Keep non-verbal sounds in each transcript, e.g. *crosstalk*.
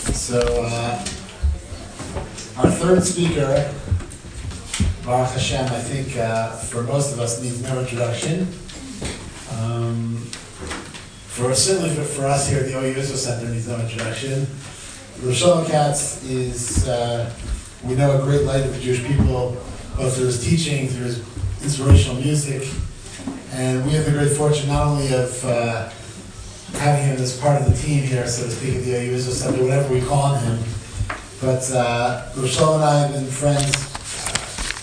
So, uh, our third speaker, Baruch Hashem, I think uh, for most of us needs no introduction. Um, for certainly for, for us here at the OU Israel Center needs no introduction. Roshon Katz is, uh, we know, a great light of the Jewish people, both through his teaching, through his inspirational music, and we have the great fortune not only of uh, having him as part of the team here, so to speak, at the OU Israel Center, whatever we call him, but uh, Rochelle and I have been friends uh,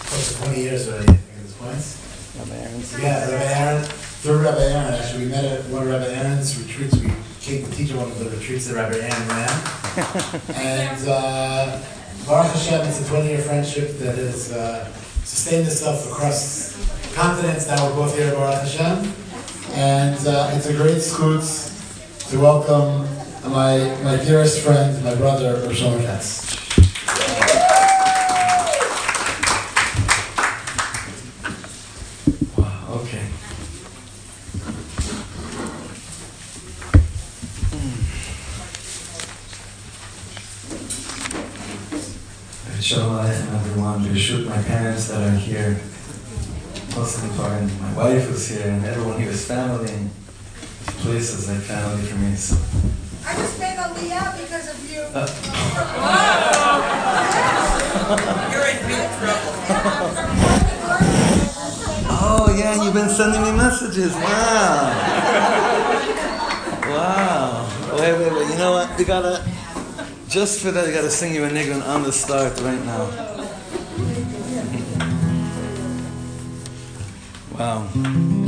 close to 20 years already, I think, at this point. Yeah, Rabbi Aaron, through Rabbi Aaron, actually, we met at one of Rabbi Aaron's retreats. We came to teach at one of the retreats that Rabbi Aaron ran. *laughs* and uh, Baruch Hashem, it's a 20 year friendship that has uh, sustained itself across continents. Now we're both here at Baruch Hashem. And uh, it's a great scoot to welcome my, my dearest friend, my brother, Roshon Katz. Wow, okay. Hmm. Shalom Aleichem everyone, Bereshut, my parents that are here, important, my wife who's here, and everyone here is family, and this place is like family for me, so. I just made a Leah because of you. Uh. *laughs* You're in big trouble. Oh yeah, you've been sending me messages, wow. Wow. Wait, wait, wait, you know what, we gotta, just for that, I gotta sing you a niggun on the start right now. Wow.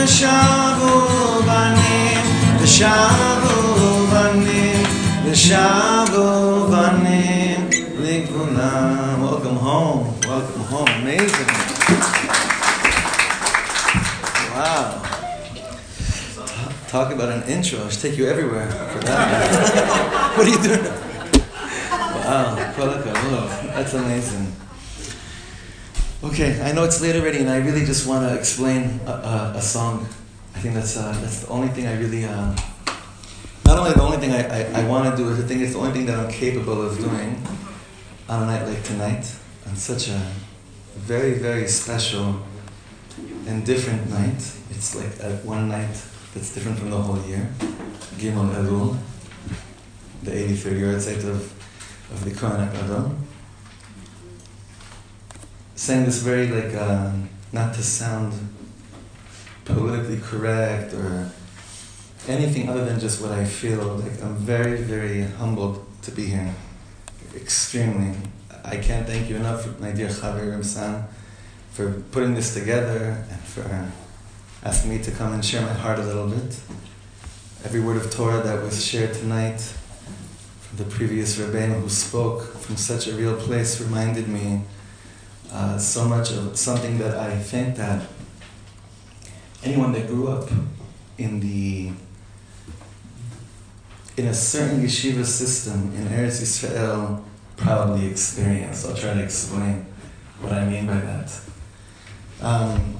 אוי בשבו בנים, בשבו בנים, בשבו בנים לגבולם. Welcome home, welcome home, amazing. Wow. Talk about an intro. I should take you everywhere for that. *laughs* what are you doing? Wow, kol hakavod. that's amazing. Okay, I know it's late already, and I really just want to explain a, a, a song. I think that's uh, that's the only thing I really. Uh, not only the only thing I, I, I want to do, is I think it's the only thing that I'm capable of doing on a night like tonight, on such a very, very special and different night. It's like a, one night that's different from the whole year. Gimel Elul, the 83rd year of, of the Kohen HaGadol. Saying this very like, um, not to sound politically correct or anything other than just what I feel. Like I'm very, very humbled to be here. Extremely. I can't thank you enough, my dear Chaver Rimsan, for putting this together and for asking me to come and share my heart a little bit. Every word of Torah that was shared tonight from the previous Rebbeinu who spoke from such a real place reminded me uh, so much of something that I think that anyone that grew up in the in a certain yeshiva system in Eretz Israel probably experienced. I'll try to explain what I mean by that. Um,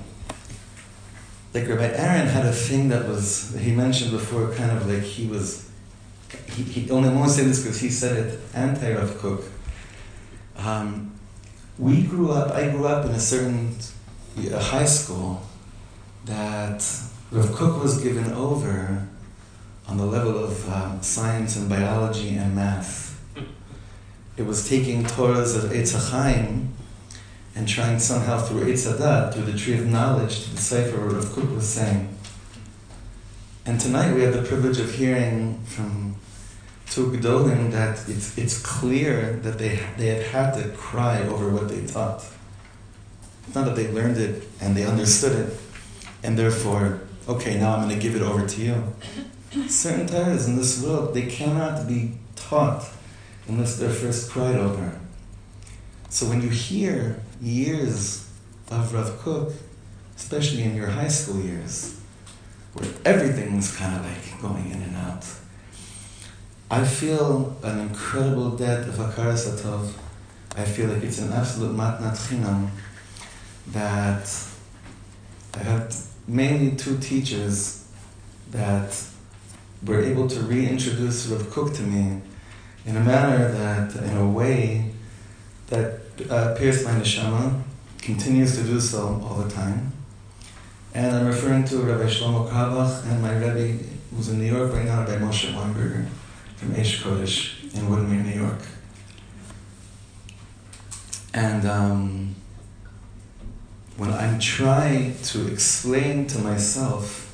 like Rabbi Aaron had a thing that was he mentioned before, kind of like he was. He, he only won't say this because he said it anti Rav Kook. Um, we grew up. I grew up in a certain a high school that Rav Kook was given over on the level of um, science and biology and math. It was taking Torahs of Eitz and trying somehow through Eitz through the tree of knowledge, to decipher what Rav Kook was saying. And tonight we have the privilege of hearing from two Gedolim that it's, it's clear that they, they have had to cry over what they taught. It's not that they learned it and they understood it, and therefore, okay, now I'm going to give it over to you. Certain Torahs in this world, they cannot be taught unless they're first cried over. So when you hear years of Rav Kook, especially in your high school years, where everything was kind of like going in and out, I feel an incredible debt of Hakaras Hatov. I feel like it's an absolute matnat chinam that I had mainly two teachers that were able to reintroduce Rav Kook to me in a manner that, in a way that uh, pierced my neshama, continues to do so all the time. And I'm referring to Rabbi Shlomo Carlebach and my Rebbe, who's in New York right now, Rabbi Moshe Weinberger from Aish Kodesh in Woodmere, New York. And um, when I'm trying to explain to myself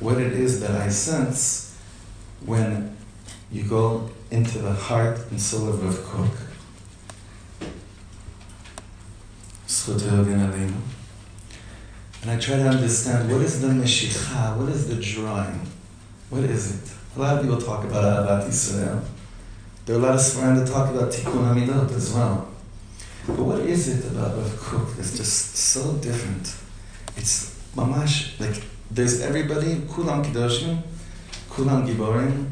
what it is that I sense when you go into the heart and soul of Rav Kook, and I try to understand what is the meshicha, what is the drawing, what is it? A lot of people talk about uh, Ahavat Yisrael. Uh, there are a lot of Sfarim that talk about Tikkun Hamidot as well. But what is it about Rav Kook that's just so different? It's mamash, like, there's everybody, kulam kiddushim, kulam giborim,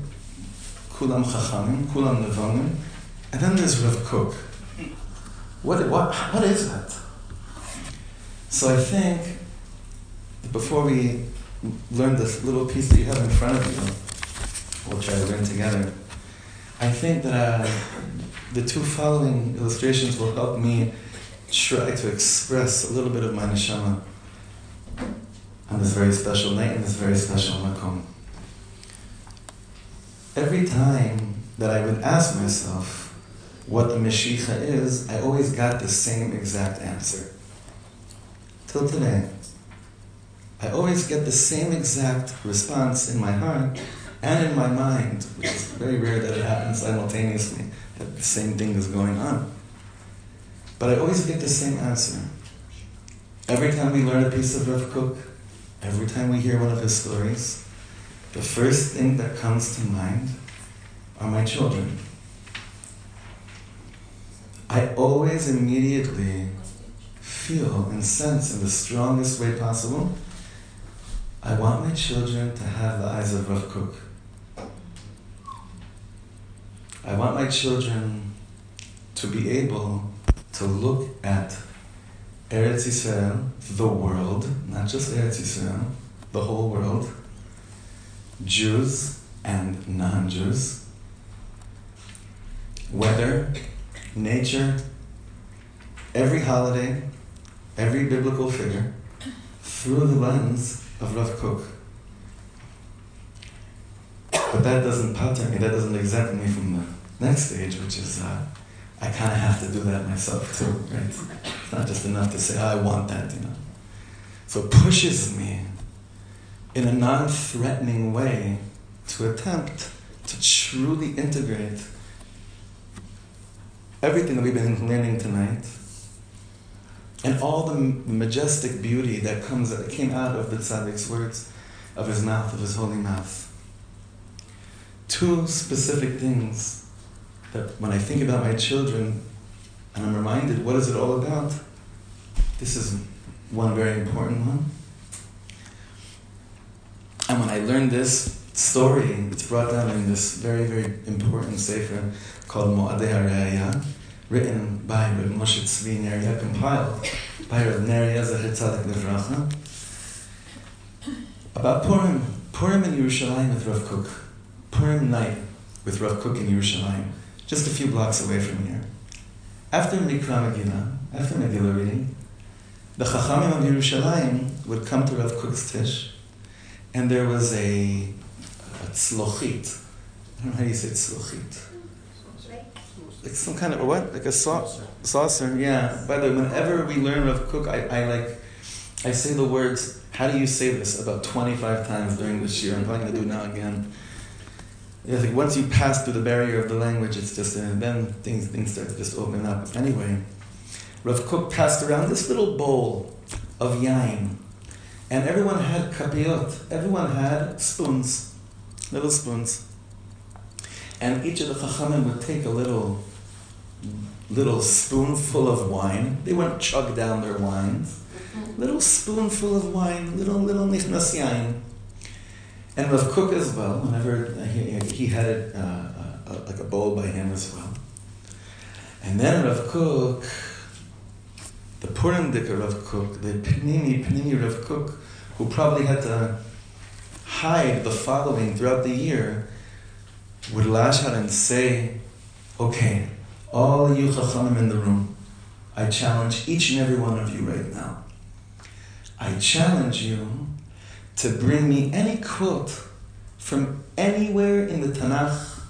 kulam chachamim, kulam nevonim, and then there's Rav Kook. What, what, what is that? So I think before we learn this little piece that you have in front of you, we'll try to learn together. I think that uh, the two following illustrations will help me try to express a little bit of my neshama on this very special night in this very special makom. Every time that I would ask myself what the Meshicha is, I always got the same exact answer till today. I always get the same exact response in my heart and in my mind, which is very rare that it happens simultaneously, that the same thing is going on. But I always get the same answer. Every time we learn a piece of Rav Kook, every time we hear one of his stories, the first thing that comes to mind are my children. I always immediately feel and sense in the strongest way possible, I want my children to have the eyes of Rav Kook. I want my children to be able to look at Eretz Yisrael, the world, not just Eretz Yisrael, the whole world, Jews and non-Jews, weather, nature, every holiday, every biblical figure through the lens of Rav Kook. But that doesn't pattern me, that doesn't exempt me from the next stage, which is uh, I kind of have to do that myself too, right? It's not just enough to say, oh, I want that, you know. So it pushes me in a non threatening way to attempt to truly integrate everything that we've been learning tonight and all the majestic beauty that comes that came out of the tzaddik's words, of his mouth, of his holy mouth. Two specific things that when I think about my children, and I'm reminded, what is it all about? This is one very important one. And when I learned this story, it's brought down in this very, very important sefer called Mo'adei HaRe'aya, written by Reb Moshe Tzvi Neria, compiled by Reb Neria Zecher Tzadik Livracha, about Purim, Purim in Yerushalayim with Rav Kook, Purim night with Rav Kook in Yerushalayim, just a few blocks away from here. After Mikra Megillah, after Megillah reading, the Chachamim of Yerushalayim would come to Rav Kook's tish, and there was a, a tzlochit. I don't know how you say tzlochit. like some kind of a what? Like a saucer. Saucer, yeah. By the way, whenever we learn Rav Kook, I, I like, I say the words, how do you say this? About 25 times during this year. I'm probably going to do it now again. It's like once you pass through the barrier of the language, it's just, uh, then things, things start to just open up. Anyway, Rav Kook passed around this little bowl of yain. And everyone had kapiyot. Everyone had spoons, little spoons. And each of the chachamim would take a little, little spoonful of wine. They wouldn't chug down their wines. Little spoonful of wine, little little nichnas yain. And Rav Kook as well, whenever he, he had it, uh, uh, like a bowl by him as well. And then Rav Kook, the Purim Dika Rav Kook, the Pnimi, Pnimi Rav Kook, who probably had to hide the following throughout the year, would lash out and say, okay, all you chachamim in the room, I challenge each and every one of you right now. I challenge you to bring me any quote from anywhere in the Tanakh,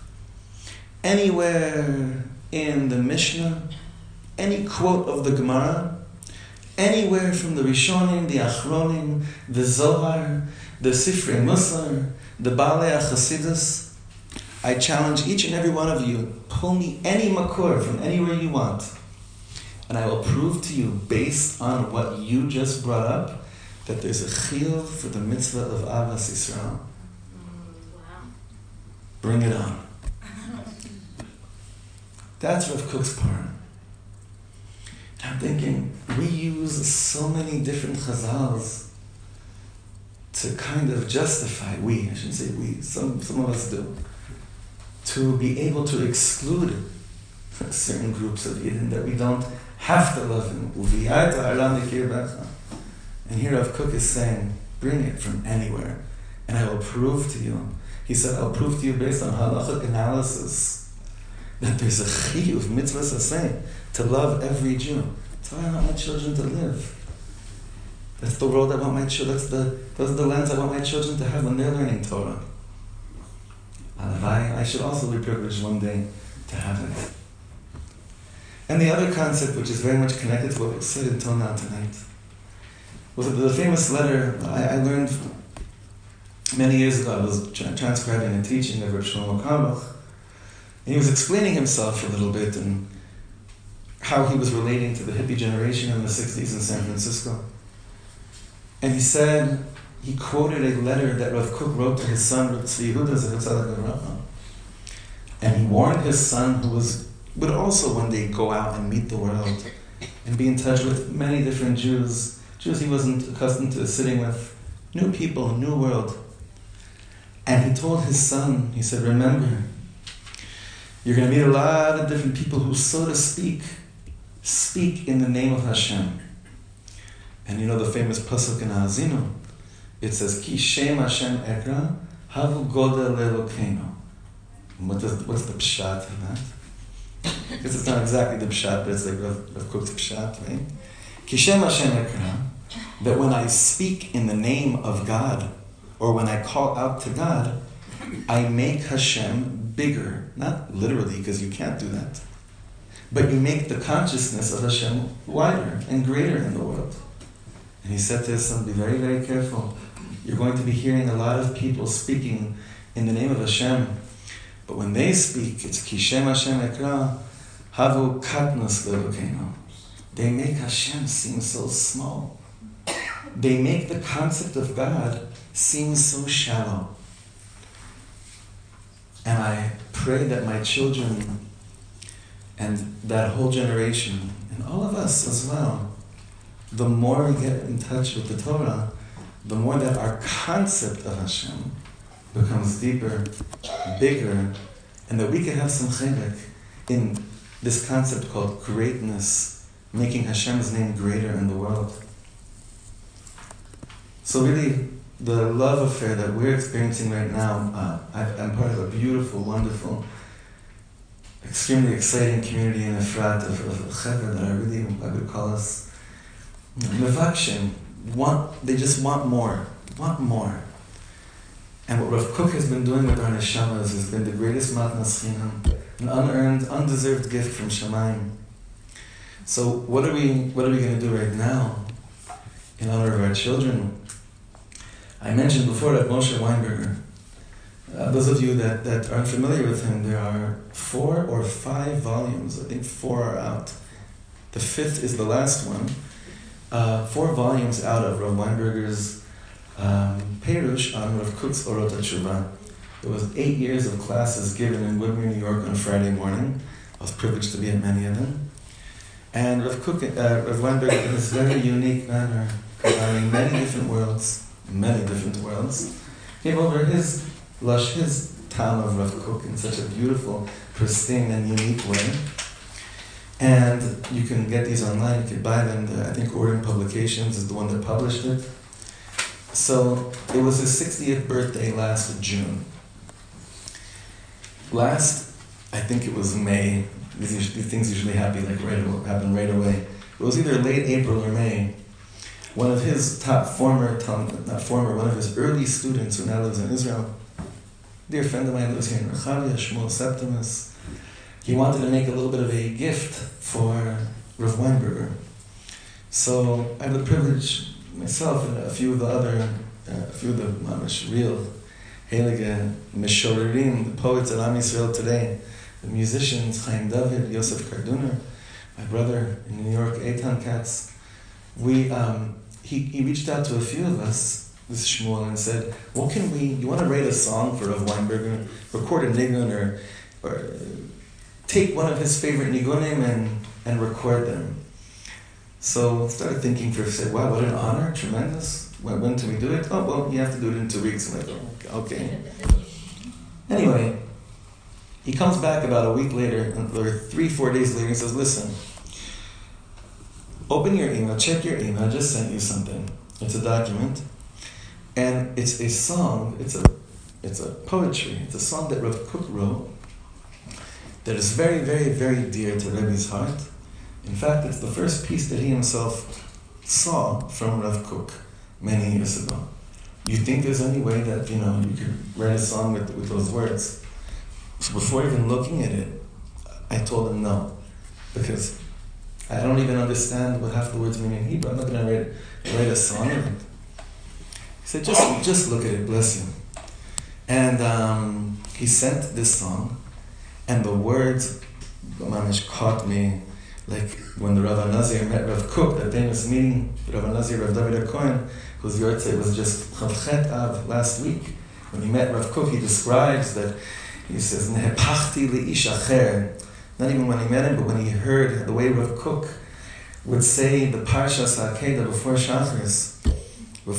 anywhere in the Mishnah, any quote of the Gemara, anywhere from the Rishonim, the Achronim, the Zohar, the Sifrei Musar, the Balei Chasidus. I challenge each and every one of you, pull me any makor from anywhere you want, and I will prove to you, based on what you just brought up, that there's a chiyuv for the mitzvah of Ahavas Yisrael. Bring it on. That's Rav Kook's part. I'm thinking, we use so many different chazals to kind of justify, we, I shouldn't say we, some, some of us do, to be able to exclude certain groups of Yidden that we don't have to love them. And here Rav Kook is saying, bring it from anywhere, and I will prove to you. He said, I'll prove to you based on halachic analysis that there's a chiyuv mitzvah saying to love every Jew. That's why I want my children to live. That's the world I want my children. That's the those are the lens I want my children to have when they're learning Torah. I, I should also be privileged one day to have it. And the other concept, which is very much connected to what was said until now tonight, was the famous letter I, I learned many years ago. I was tra- transcribing a teaching of Rav Shlomo Carlebach, and he was explaining himself a little bit and how he was relating to the hippie generation in the 60s in San Francisco. And he said, he quoted a letter that Rav Kook wrote to his son, Rav Tzvi Yehuda And he warned his son, who was would also one day go out and meet the world and be in touch with many different Jews Jews he wasn't accustomed to sitting with, new people, new world. And he told his son, he said, Remember, you're going to meet a lot of different people who, so to speak, speak in the name of Hashem. And you know the famous pasuk in Ha'azinu? It says, Ki Shem Hashem Ekra, Havu Godel Elokeinu. What's the pshat in that? Because it's not exactly the pshat, but it's like Rav, Rav Kook's pshat, right? Ki Shem Hashem Ekra, that when I speak in the name of God, or when I call out to God, I make Hashem bigger. Not literally, because you can't do that. But you make the consciousness of Hashem wider and greater in the world. And he said to his son, Be very, very careful. You're going to be hearing a lot of people speaking in the name of Hashem. But when they speak, it's Kishem Hashem Ekra, Havu Lelokenu. They make Hashem seem so small they make the concept of God seem so shallow. And I pray that my children and that whole generation, and all of us as well, the more we get in touch with the Torah, the more that our concept of Hashem becomes deeper, bigger, and that we can have some chedek in this concept called greatness, making Hashem's name greater in the world. So really, the love affair that we're experiencing right now, uh, I, am part of a beautiful, wonderful, extremely exciting community in Efrat of, of Chevra that I really, I would call us Mevakshim. Want, they just want more, want more. And what Rav Kook has been doing with our neshamas has been the greatest matnas chinam an unearned, undeserved gift from Shemaim. So what are we what are we going to do right now in honor of our children? I mentioned before that Moshe Weinberger. Uh, those of you that, that aren't familiar with him, there are four or five volumes. I think four are out. The fifth is the last one. Uh, four volumes out of Rav Weinberger's um, Perush on Rav Kook's Orot. There was eight years of classes given in Woodmere, New York on a Friday morning. I was privileged to be at many of them. And Rav Kook, uh, Rav Weinberg, in this very unique manner, combining many different worlds, many different worlds, gave over his lush, his town of Rav Kook in such a beautiful, pristine, and unique way. And you can get these online, you can buy them. The, I think Orion Publications is the one that published it. So it was his 60th birthday last June. Last, I think it was May. These, these things usually happen like right happen right away. It was either late April or May. One of his top former, not former, one of his early students who now lives in Israel, dear friend of mine lives here in Rechavia, Shmuel Septimus. He wanted to make a little bit of a gift for Rav Weinberger. So I had the privilege myself and a few of the other, uh, a few of the mamish real Heilige Mishorerim, the poets at Am Yisrael today, the musicians, Chaim David, Yosef Karduner, my brother in New York, Eitan Katz, we, um, he, he reached out to a few of us, this Shmuel, and said, what can we, you want to write a song for Rav Weinberger, record a nigun or, or take one of his favorite nigunim and, and record them. So I started thinking for, say, wow, what an honor, tremendous. When, when can we do it? Oh, well, you have to do it in two weeks. I thought, oh, okay. Anyway, he comes back about a week later, or three, four days later, and says, listen, open your email, check your email, I just sent you something. It's a document. And it's a song, it's a, it's a poetry, it's a song that Rav Kook wrote that is very, very, very dear to Rebbe's heart. In fact, it's the first piece that he himself saw from Rav Kook many years ago. You think there's any way that, you know, you could write a song with, with those words? So before even looking at it, I told him no. Because I don't even understand what half the words mean in Hebrew. I'm not going to write, write a song. He said, just, just look at it, bless you. And um, he sent this song, and the words, Mamish, caught me like when the Rav Nazir met Rav Kook, that famous meeting, Rav Nazir, Rav David Cohen, whose Yortzei was just Chavchet Av last week. When he met Rav Kook, he describes that, he says, Nehepachti. Not even when he met him, but when he heard the way Rav Kook would say the Parsha Sa'akedah before Shachris.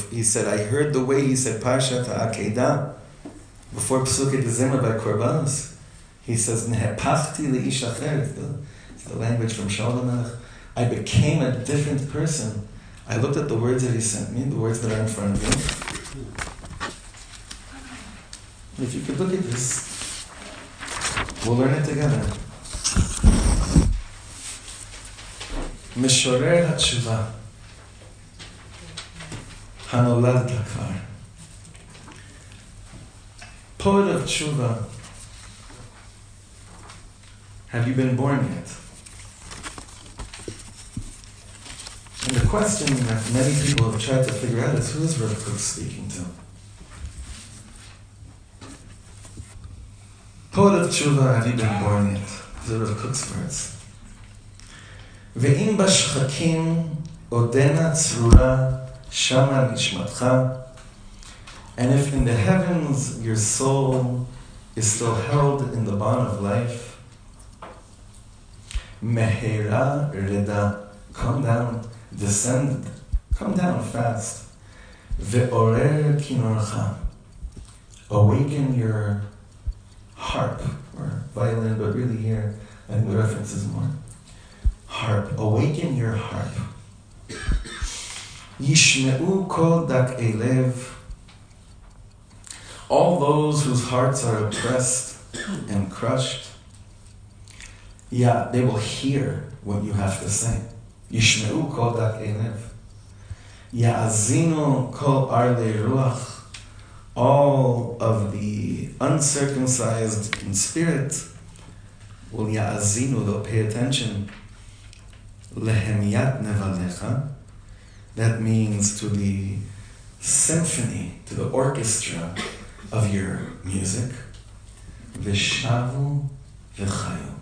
He said, I heard the way he said Parsha Ta'akedah before Psuke Zimmer by Korbanos. He says, Nehepachti acher. It's the language from Shalom I became a different person. I looked at the words that he sent me, the words that are in front of me. If you could look at this, we'll learn it together. משורר התשובה, הנולד כבר. Poet of tshuva, have you been born yet? And the question that many people have tried to figure out is who is Rav Kook speaking to? Poet of tshuva, have you been born yet? These are Rav Kook's words. ואם בשחקים עודנה צרורה שמה נשמתך, and if in the heavens your soul is still held in the bond of life, mehera reda, come down, descend, come down fast. Ve'orer kinorcha, awaken your harp, or violin, but really here, I think the reference is more harp. Awaken your harp. Yishme'u kol dak elev. All those whose hearts are oppressed and crushed, yeah, they will hear what you have to say. Yishme'u kol dak elev. Ya'azinu kol arle ruach. All of the uncircumcised in spirit will ya'azinu, they'll pay attention. Lehemiyat nevalecha. That means to the symphony, to the orchestra of your music. Vishavu v'chayu.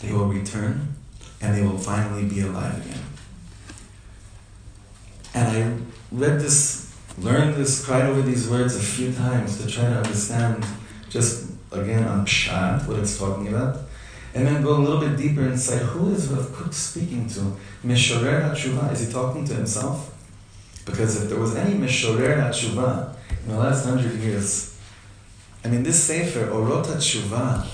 They will return and they will finally be alive again. And I read this, learned this, cried over these words a few times to try to understand just again on Pshat, what it's talking about. And then go a little bit deeper and say, Who is Rav Kook speaking to? Mishorer HaTshuva. Is he talking to himself? Because if there was any Mishorer HaTshuva in the last hundred years, I mean, this Sefer, Orot HaTshuva,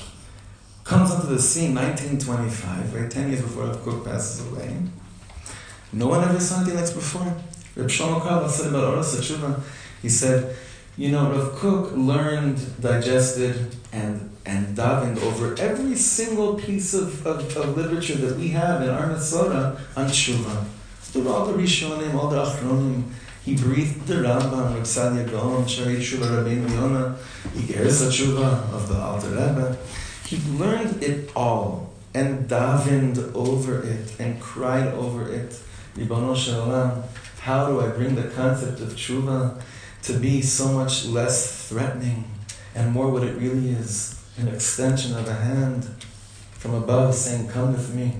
comes onto the scene 1925, right? 10 years before Rav Kook passes away. No one ever saw anything like this before. Reb Shlomo Carlebach said about Orot HaTshuva, he said, you know, Rav Kook learned, digested, and and davened over every single piece of, of, of, literature that we have in our Masorah on Tshuva. Through all the Rishonim, all the Achronim, he breathed the Rambam, Reb Sadia Gaon, Sha'arei Tshuva Rabbeinu Yonah, Igeres Tshuva of the Alter Rebbe. He learned it all and davened over it and cried over it. Ribono Shalom, how do I bring the concept of Tshuva to be so much less threatening and more what it really is? An extension of a hand from above saying, Come with me.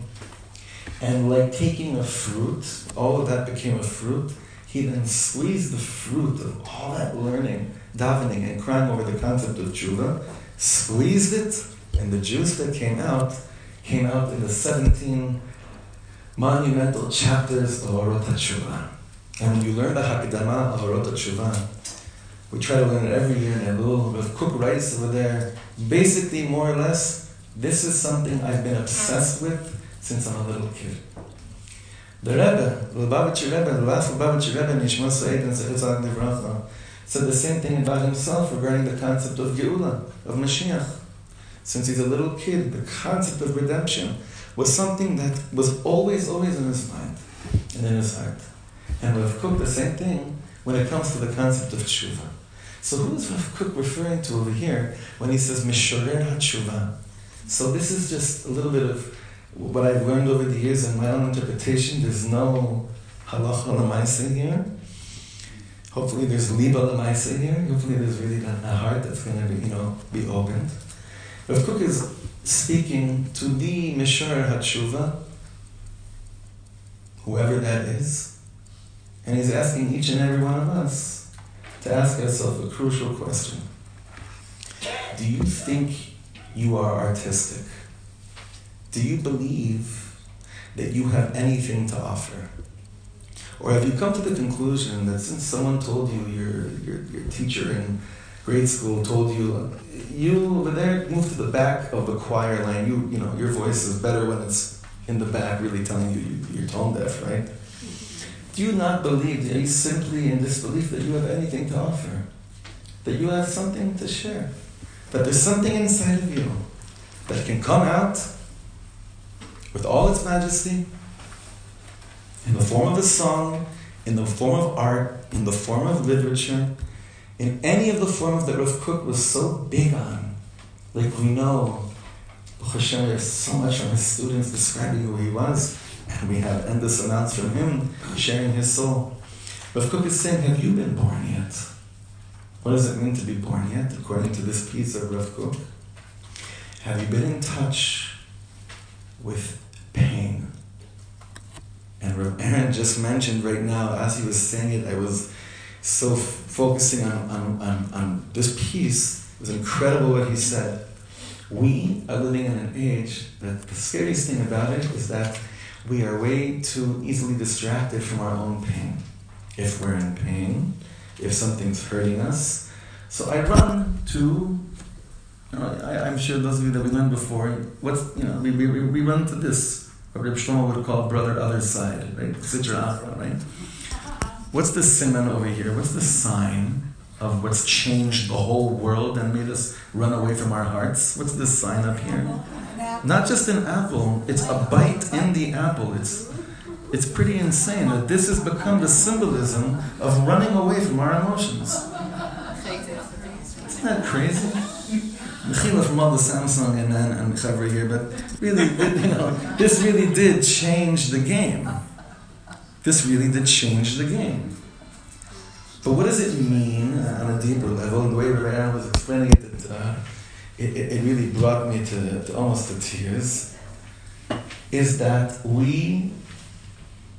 And like taking a fruit, all of that became a fruit. He then squeezed the fruit of all that learning, davening, and crying over the concept of tshuva, squeezed it, and the juice that came out came out in the 17 monumental chapters of Orot HaTshuva. And when you learn the Hakdama of Orot HaTshuva, we try to learn it every year in Elul. With Kook writes over there, basically, more or less, this is something I've been obsessed with since I'm a little kid. The Rebbe, the Lubavitcher Rebbe, the last Lubavitcher Rebbe, Nishma Sa'id and Nevracha, said the same thing about himself regarding the concept of Geula, of Mashiach. Since he's a little kid, the concept of redemption was something that was always, always in his mind and in his heart. And with Kook, the same thing when it comes to the concept of tshuva. So who is Rav Kook referring to over here when he says Mishorer HaTshuva? So this is just a little bit of what I've learned over the years in my own interpretation. There's no halacha lemaisa here. Hopefully there's liba lemaisa here. Hopefully there's really a heart that's going to be, you know, be opened. Rav Kook is speaking to the Mishorer HaTshuva, whoever that is, and he's asking each and every one of us to ask yourself a crucial question. Do you think you are artistic? Do you believe that you have anything to offer? Or have you come to the conclusion that since someone told you, your, your, your teacher in grade school told you, you over there, move to the back of the choir line, you, you know, your voice is better when it's in the back really telling you, you you're tone deaf, right? Do you not believe, are you simply in disbelief that you have anything to offer? That you have something to share? That there's something inside of you that can come out with all its majesty in the form of a song, in the form of art, in the form of literature, in any of the forms that Rav Kook was so big on. Like we know, Hashem, there's so much from his students describing who he was. And we have endless amounts from him sharing his soul. Rav Kook is saying, Have you been born yet? What does it mean to be born yet, according to this piece of Rav Kook? Have you been in touch with pain? And Rav Aaron just mentioned right now, as he was saying it, I was so f- focusing on, on, on, on this piece. It was incredible what he said. We are living in an age that the scariest thing about it is that we are way too easily distracted from our own pain. If we're in pain, if something's hurting us. So I run to, you know, I, am sure those of you that we learned before, what's, you know, we, we, we run to this, what Reb Shlomo would call brother other side, right? Sitra right? What's the simon over here? What's the sign of what's changed the whole world and made us run away from our hearts? What's this sign up here? Not just an apple, it's a bite in the apple. It's, it's pretty insane that this has become the symbolism of running away from our emotions. Isn't that crazy? Mechila from all the Samsung and and, and Chaver here, but really, *laughs* you know, this really did change the game. This really did change the game. But what does it mean on a deeper level? And the way Rabbi was explaining it, it, uh, it, it really brought me to, to almost to tears. Is that we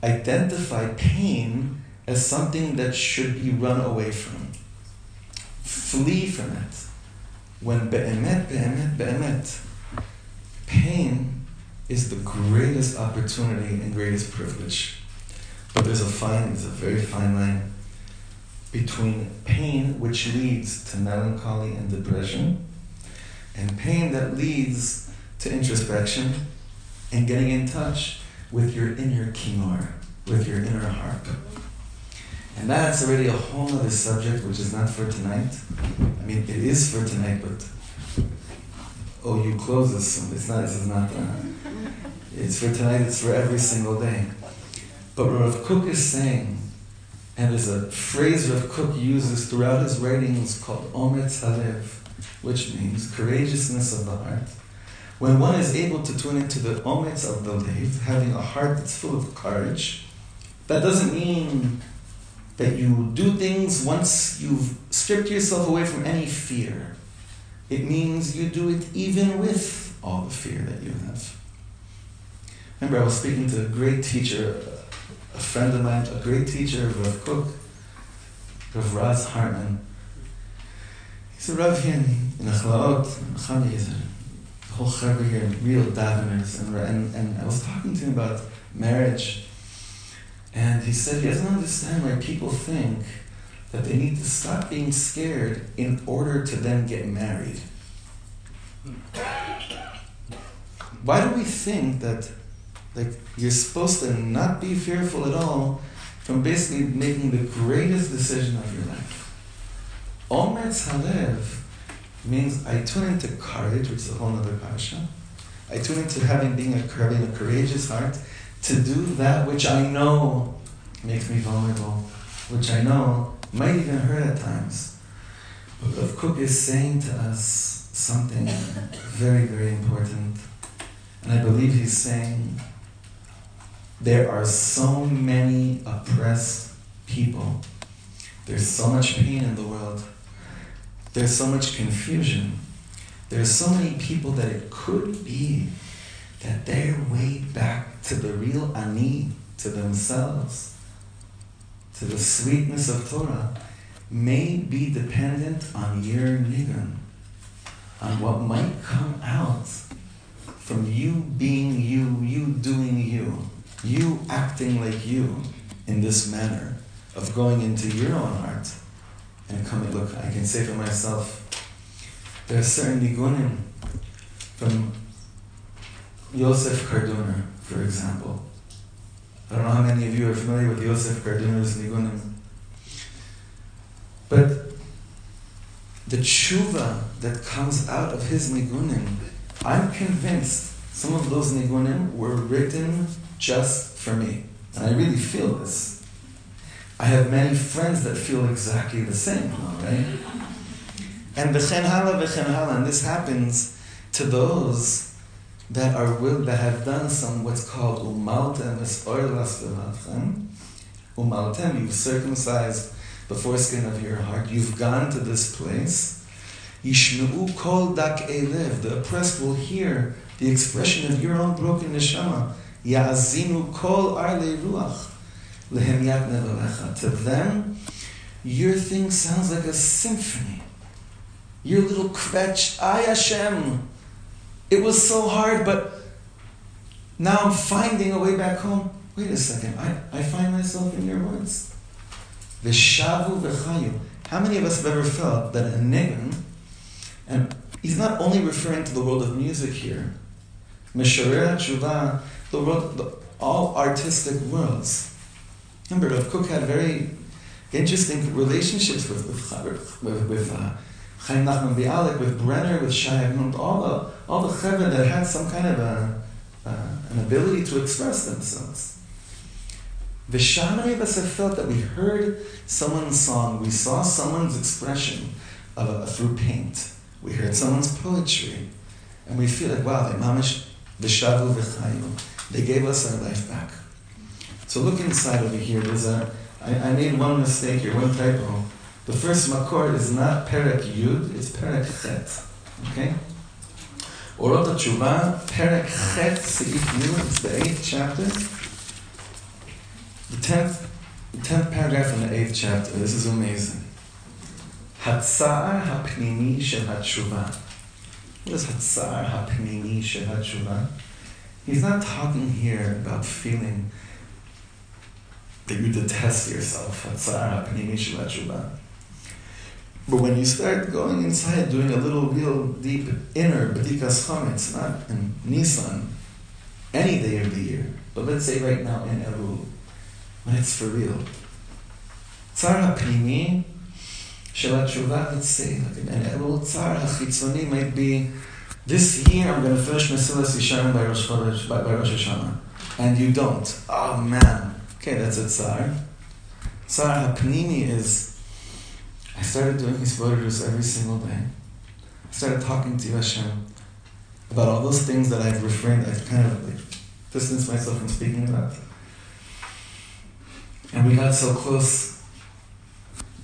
identify pain as something that should be run away from, flee from it. When be'emet, be'emet, be'emet, pain is the greatest opportunity and greatest privilege. But there's a fine, there's a very fine line between pain which leads to melancholy and depression, and pain that leads to introspection and getting in touch with your inner kinor, with your inner harp. And that's already a whole other subject which is not for tonight. I mean, it is for tonight, but oh, you close this. It's not, this is not, uh, it's for tonight, it's for every single day. But Rav Kook is saying, and there's a phrase Rav Kook uses throughout his writings called Ometz Halev, which means courageousness of the heart. When one is able to tune into the Ometz of the Lev, having a heart that's full of courage, that doesn't mean that you do things once you've stripped yourself away from any fear. It means you do it even with all the fear that you have. Remember, I was speaking to a great teacher, a friend of mine, a great teacher, of Rav Kook, Rav Raz Hartman. He's a Rav here in Nachlaot, Chami, he's a whole chaver here, real daveners. And, and, and I was talking to him about marriage. And he said he doesn't understand why people think that they need to stop being scared in order to then get married. Why do we think that like you're supposed to not be fearful at all from basically making the greatest decision of your life? Ometz Halev means I tune into courage, which is a whole other passion. I tune into having being a having a courageous heart to do that which I know makes me vulnerable, which I know might even hurt at times. But Rav Kook is saying to us something very, very important. And I believe he's saying there are so many oppressed people. There's so much pain in the world. There's so much confusion. There's so many people that it could be that their way back to the real ani, to themselves, to the sweetness of Torah, may be dependent on your nigun, on what might come out from you being you, you doing you, you acting like you in this manner of going into your own heart and coming. Look, I can say for myself, there are certain nigunim from Yosef Karduner, for example. I don't know how many of you are familiar with Yosef Karduner's nigunim. But the tshuva that comes out of his nigunim, I'm convinced some of those nigunim were written just for me. And I really feel this. I have many friends that feel exactly the same, right? And v'chen hala, v'chen hala, and this happens to those that are will that have done some what's called umaltem es v'matchem. Umaltem, you've circumcised the foreskin of your heart. You've gone to this place. Yishmeu kol dak elev. The oppressed will hear the expression of your own broken neshama. Ya'azinu kol arle ruach. To them, your thing sounds like a symphony. Your little kvetch, ay Hashem. It was so hard, but now I'm finding a way back home. Wait a second, I, I find myself in your words. Veshavu v'chayu. How many of us have ever felt that a nigun, and he's not only referring to the world of music here, Mesharer Tshuva, the world, the, all artistic worlds. Remember, Rav Kook had very interesting relationships with with with, with uh, Chaim Nachman Bialik, with Brenner, with Shai all the all the chevra that had some kind of a, uh, an ability to express themselves. The many of us have felt that we heard someone's song, we saw someone's expression uh, through paint. we heard someone's poetry, and we feel like, wow, they mamish v'shavu v'chayu. They gave us our life back. So look inside over here. There's a, I, I made one mistake here, one typo. The first makor is not Perek Yud, it's Perek Chet. Okay? Orot HaTshuva, Perek Chet, Seif Yud, it's the eighth chapter. The tenth, the tenth paragraph in the eighth chapter. This is amazing. Hatzar hapnimi shel hatshuva. What is hatzar hapnimi shel hatshuva? He's not talking here about feeling that you detest yourself. That's uh, But when you start going inside, doing a little real deep inner b'dikas chametz, not in Nissan, any day of the year, but let's say right now in Elul, when it's for real. Tzar ha'pnimi shel ha'tshuva, let's say, like in Elul, tzar ha'chitzoni might be, this year I'm going to finish Mesilas Yisharim by Rosh Hashanah. And you don't. Oh man, Okay, that's a tzar. Tzar hapnimi is I started doing hisbodedus every single day. I started talking to Hashem about all those things that I've refrained, I've kind of like distanced myself from speaking about. And we got so close,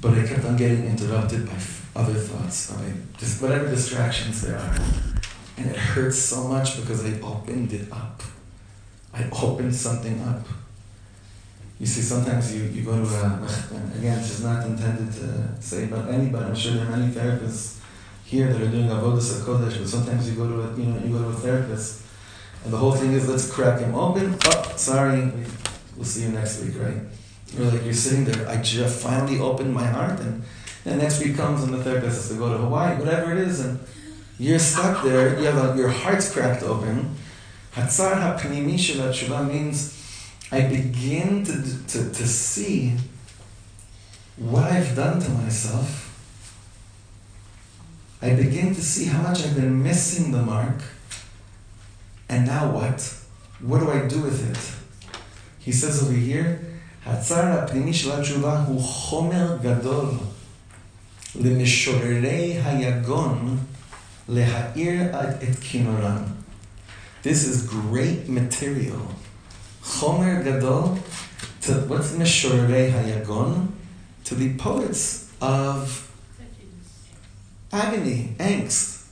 but I kept on getting interrupted by other thoughts, by just whatever distractions there are. And it hurts so much because I opened it up. I opened something up. You see, sometimes you, you go to a, again, this is not intended to say about anybody. I'm sure there are many therapists here that are doing avodas kodesh, but sometimes you go to a, you know, you go to a therapist, and the whole thing is let's crack him open. Oh, sorry, we'll see you next week, right? You're like you're sitting there. I just finally opened my heart, and then next week comes, and the therapist has to go to Hawaii, whatever it is, and you're stuck there. You have a, your heart's cracked open. Hatzar hapnimi means I begin to, to, to see what I've done to myself. I begin to see how much I've been missing the mark. And now what? What do I do with it? He says over here, הצער הפנימי של התשובה הוא חומר גדול למשוררי היגון להאיר את כינורם. This is great material Chomer Gadol, to what's Meshorei Hayagon? To the poets of agony, angst.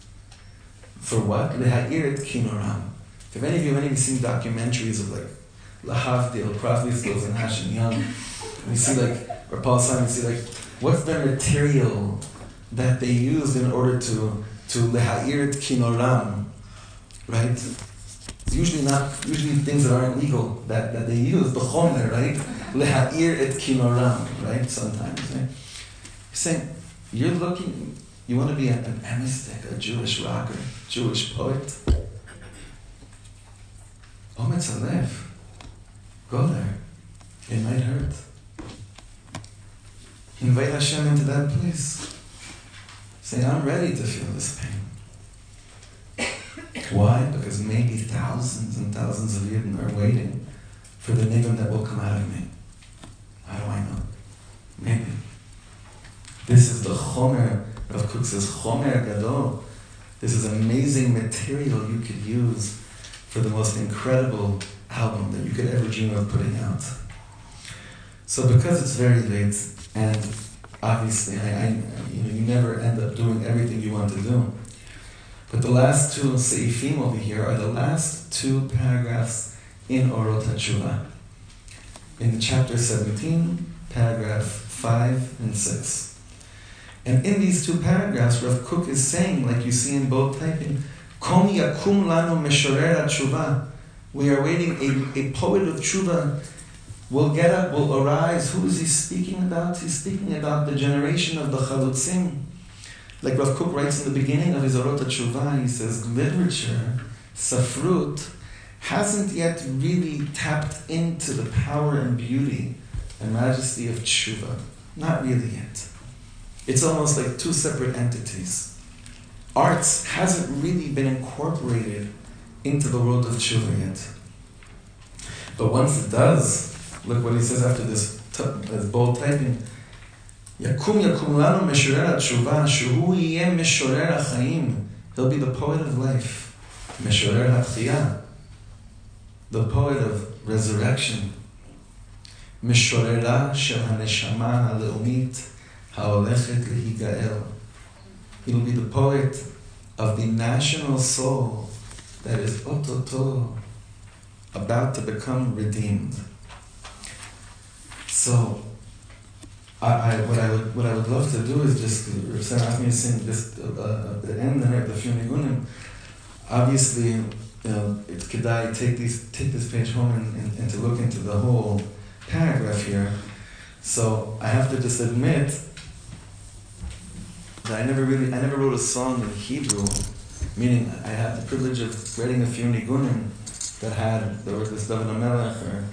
For what? Leha'irit Kinoram. If any of you, any of you seen documentaries of like Lahavdil, Prophet Skills, and Hashem Young, you see like, or Paul Simon, see like, what's the material that they used in order to to leha'irit kinoram, right? It's usually not usually things that aren't legal that, that they use, the chomer, right? Leha'ir et kinoram, right? Sometimes, right? He's saying, you're looking, you want to be an, an emistic, a Jewish rocker, Jewish poet. Ometz Alev. Go there. It might hurt. Invite Hashem into that place. Say, I'm ready to feel this pain. Why? Because maybe thousands and thousands of Yidden are waiting for the niggun that will come out of me. How do I know? Maybe. This is the chomer of says chomer gadol. This is amazing material you could use for the most incredible album that you could ever dream of putting out. So because it's very late, and obviously I, I you, know, you never end up doing everything you want to do, but the last two seifim over here are the last two paragraphs in Orot HaTshuva. In chapter 17, paragraph 5 and 6. And in these two paragraphs, Rav Kook is saying, like you see in bold typing, Kom yakum lanu meshorer tshuva. We are waiting, a, a poet of tshuva will get up, will arise. Who is he speaking about? He's speaking about the generation of the chalutzim, like Rav Kook writes in the beginning of his Orot Tshuva, he says, literature, Safrut, hasn't yet really tapped into the power and beauty and majesty of Tshuva. Not really yet. It's almost like two separate entities. Arts hasn't really been incorporated into the world of Tshuva yet. But once it does, look what he says after this, t- this bold typing. יקום יקום לנו משורר התשובה, שהוא יהיה משורר החיים. He'll be the poet of life. משורר התחייה. The poet of resurrection. משוררה של הנשמה הלאומית ההולכת להיגאל. He'll be the poet of the national soul that is ototo, about to become redeemed. So, I, I, what I would what I would love to do is just Rav asked me to sing this uh, at the end of the few nigunim. Obviously, you know, it's kedai take these take this page home and, and, and to look into the whole paragraph here. So I have to just admit that I never really I never wrote a song in Hebrew, meaning I had the privilege of writing a few nigunim that had there was this David Amelech or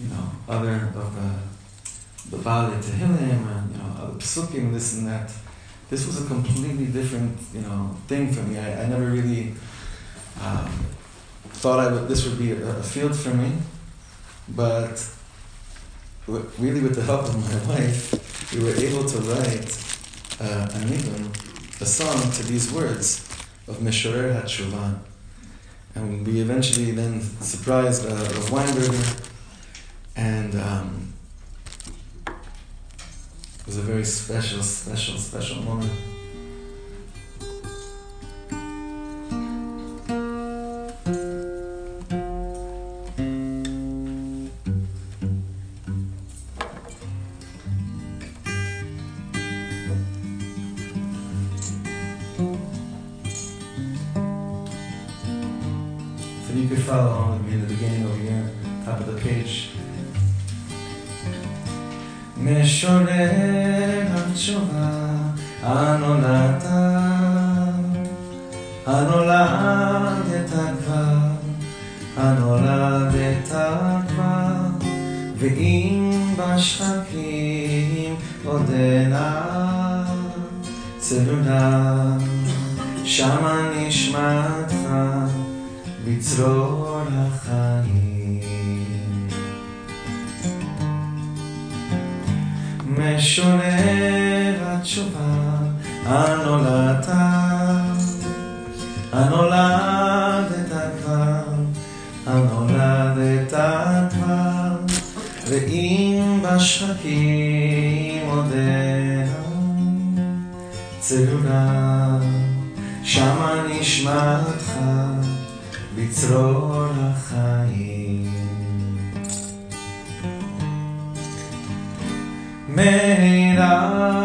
you know other of the the Bali Tehillim and you know other psukim, this and that. This was a completely different you know thing for me. I, I never really um, thought I would this would be a, a field for me, but really with the help of my *laughs* wife, we were able to write uh, a nigun, a song to these words of Meshorer HaTshuva. And we eventually then surprised uh, Weinberger, and um, it was a very special, special, special moment. So you could follow それがそばあの中 many.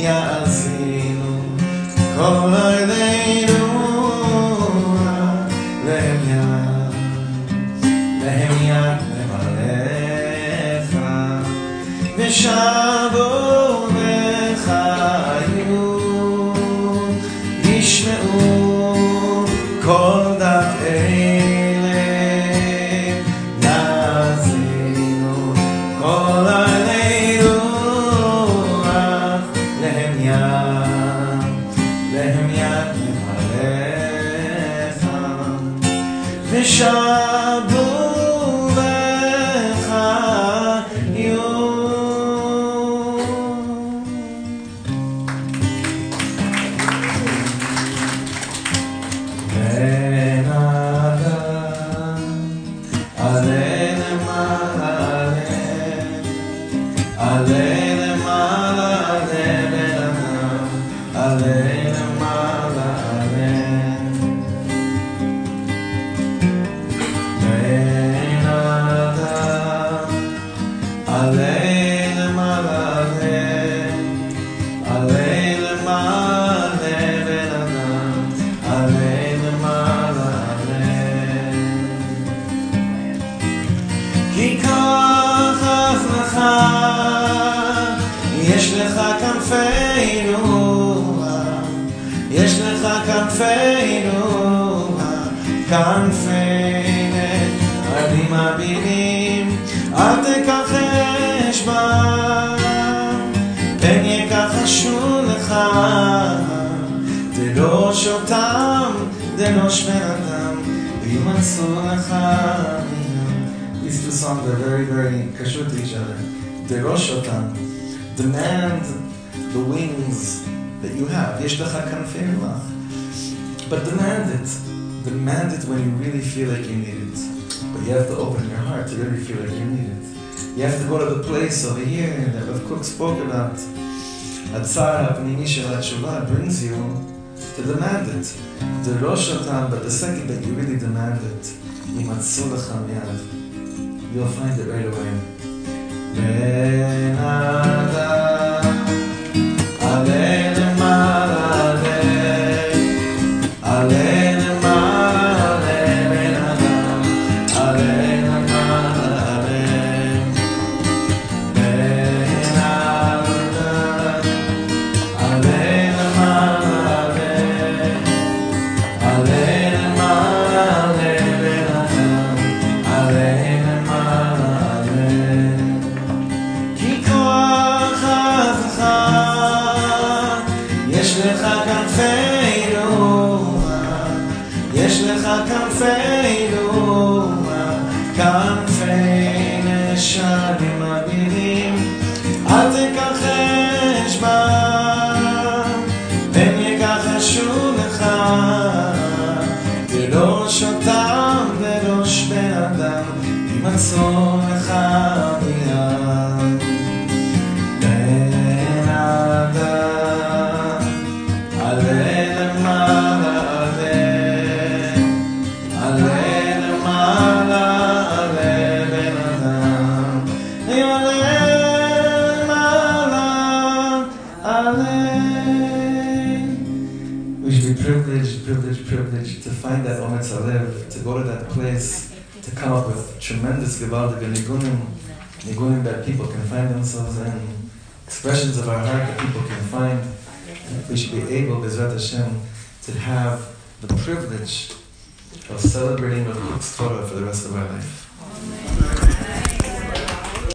יאזינו כל עינינו להם יד, להם יד למלאך ושבו כי ככה לך, יש לך כנפי נורה, יש לך כנפי נורה, כנפי נערים אבירים, אל תכחש בם. פן יכחשו לך, דרוש אותם, דרוש בן וימצאו לך. songs are very, very kashur to each other. The roshotan demand the wings that you have. Yeshtacha. But demand it. Demand it when you really feel like you need it. But you have to open your heart to really feel like you need it. You have to go to the place over here that Rav Kook spoke about. Atzara pnimisha la brings you to demand it. The Rosh but the second that you really demand it, you lecha miyad. You'll find it right away. Tremendous gewaltige nigunim, nigunim that people can find themselves in, expressions of our heart that people can find. We should be able, Bezrat Hashem, to have the privilege of celebrating Kook's Torah for the rest of our life.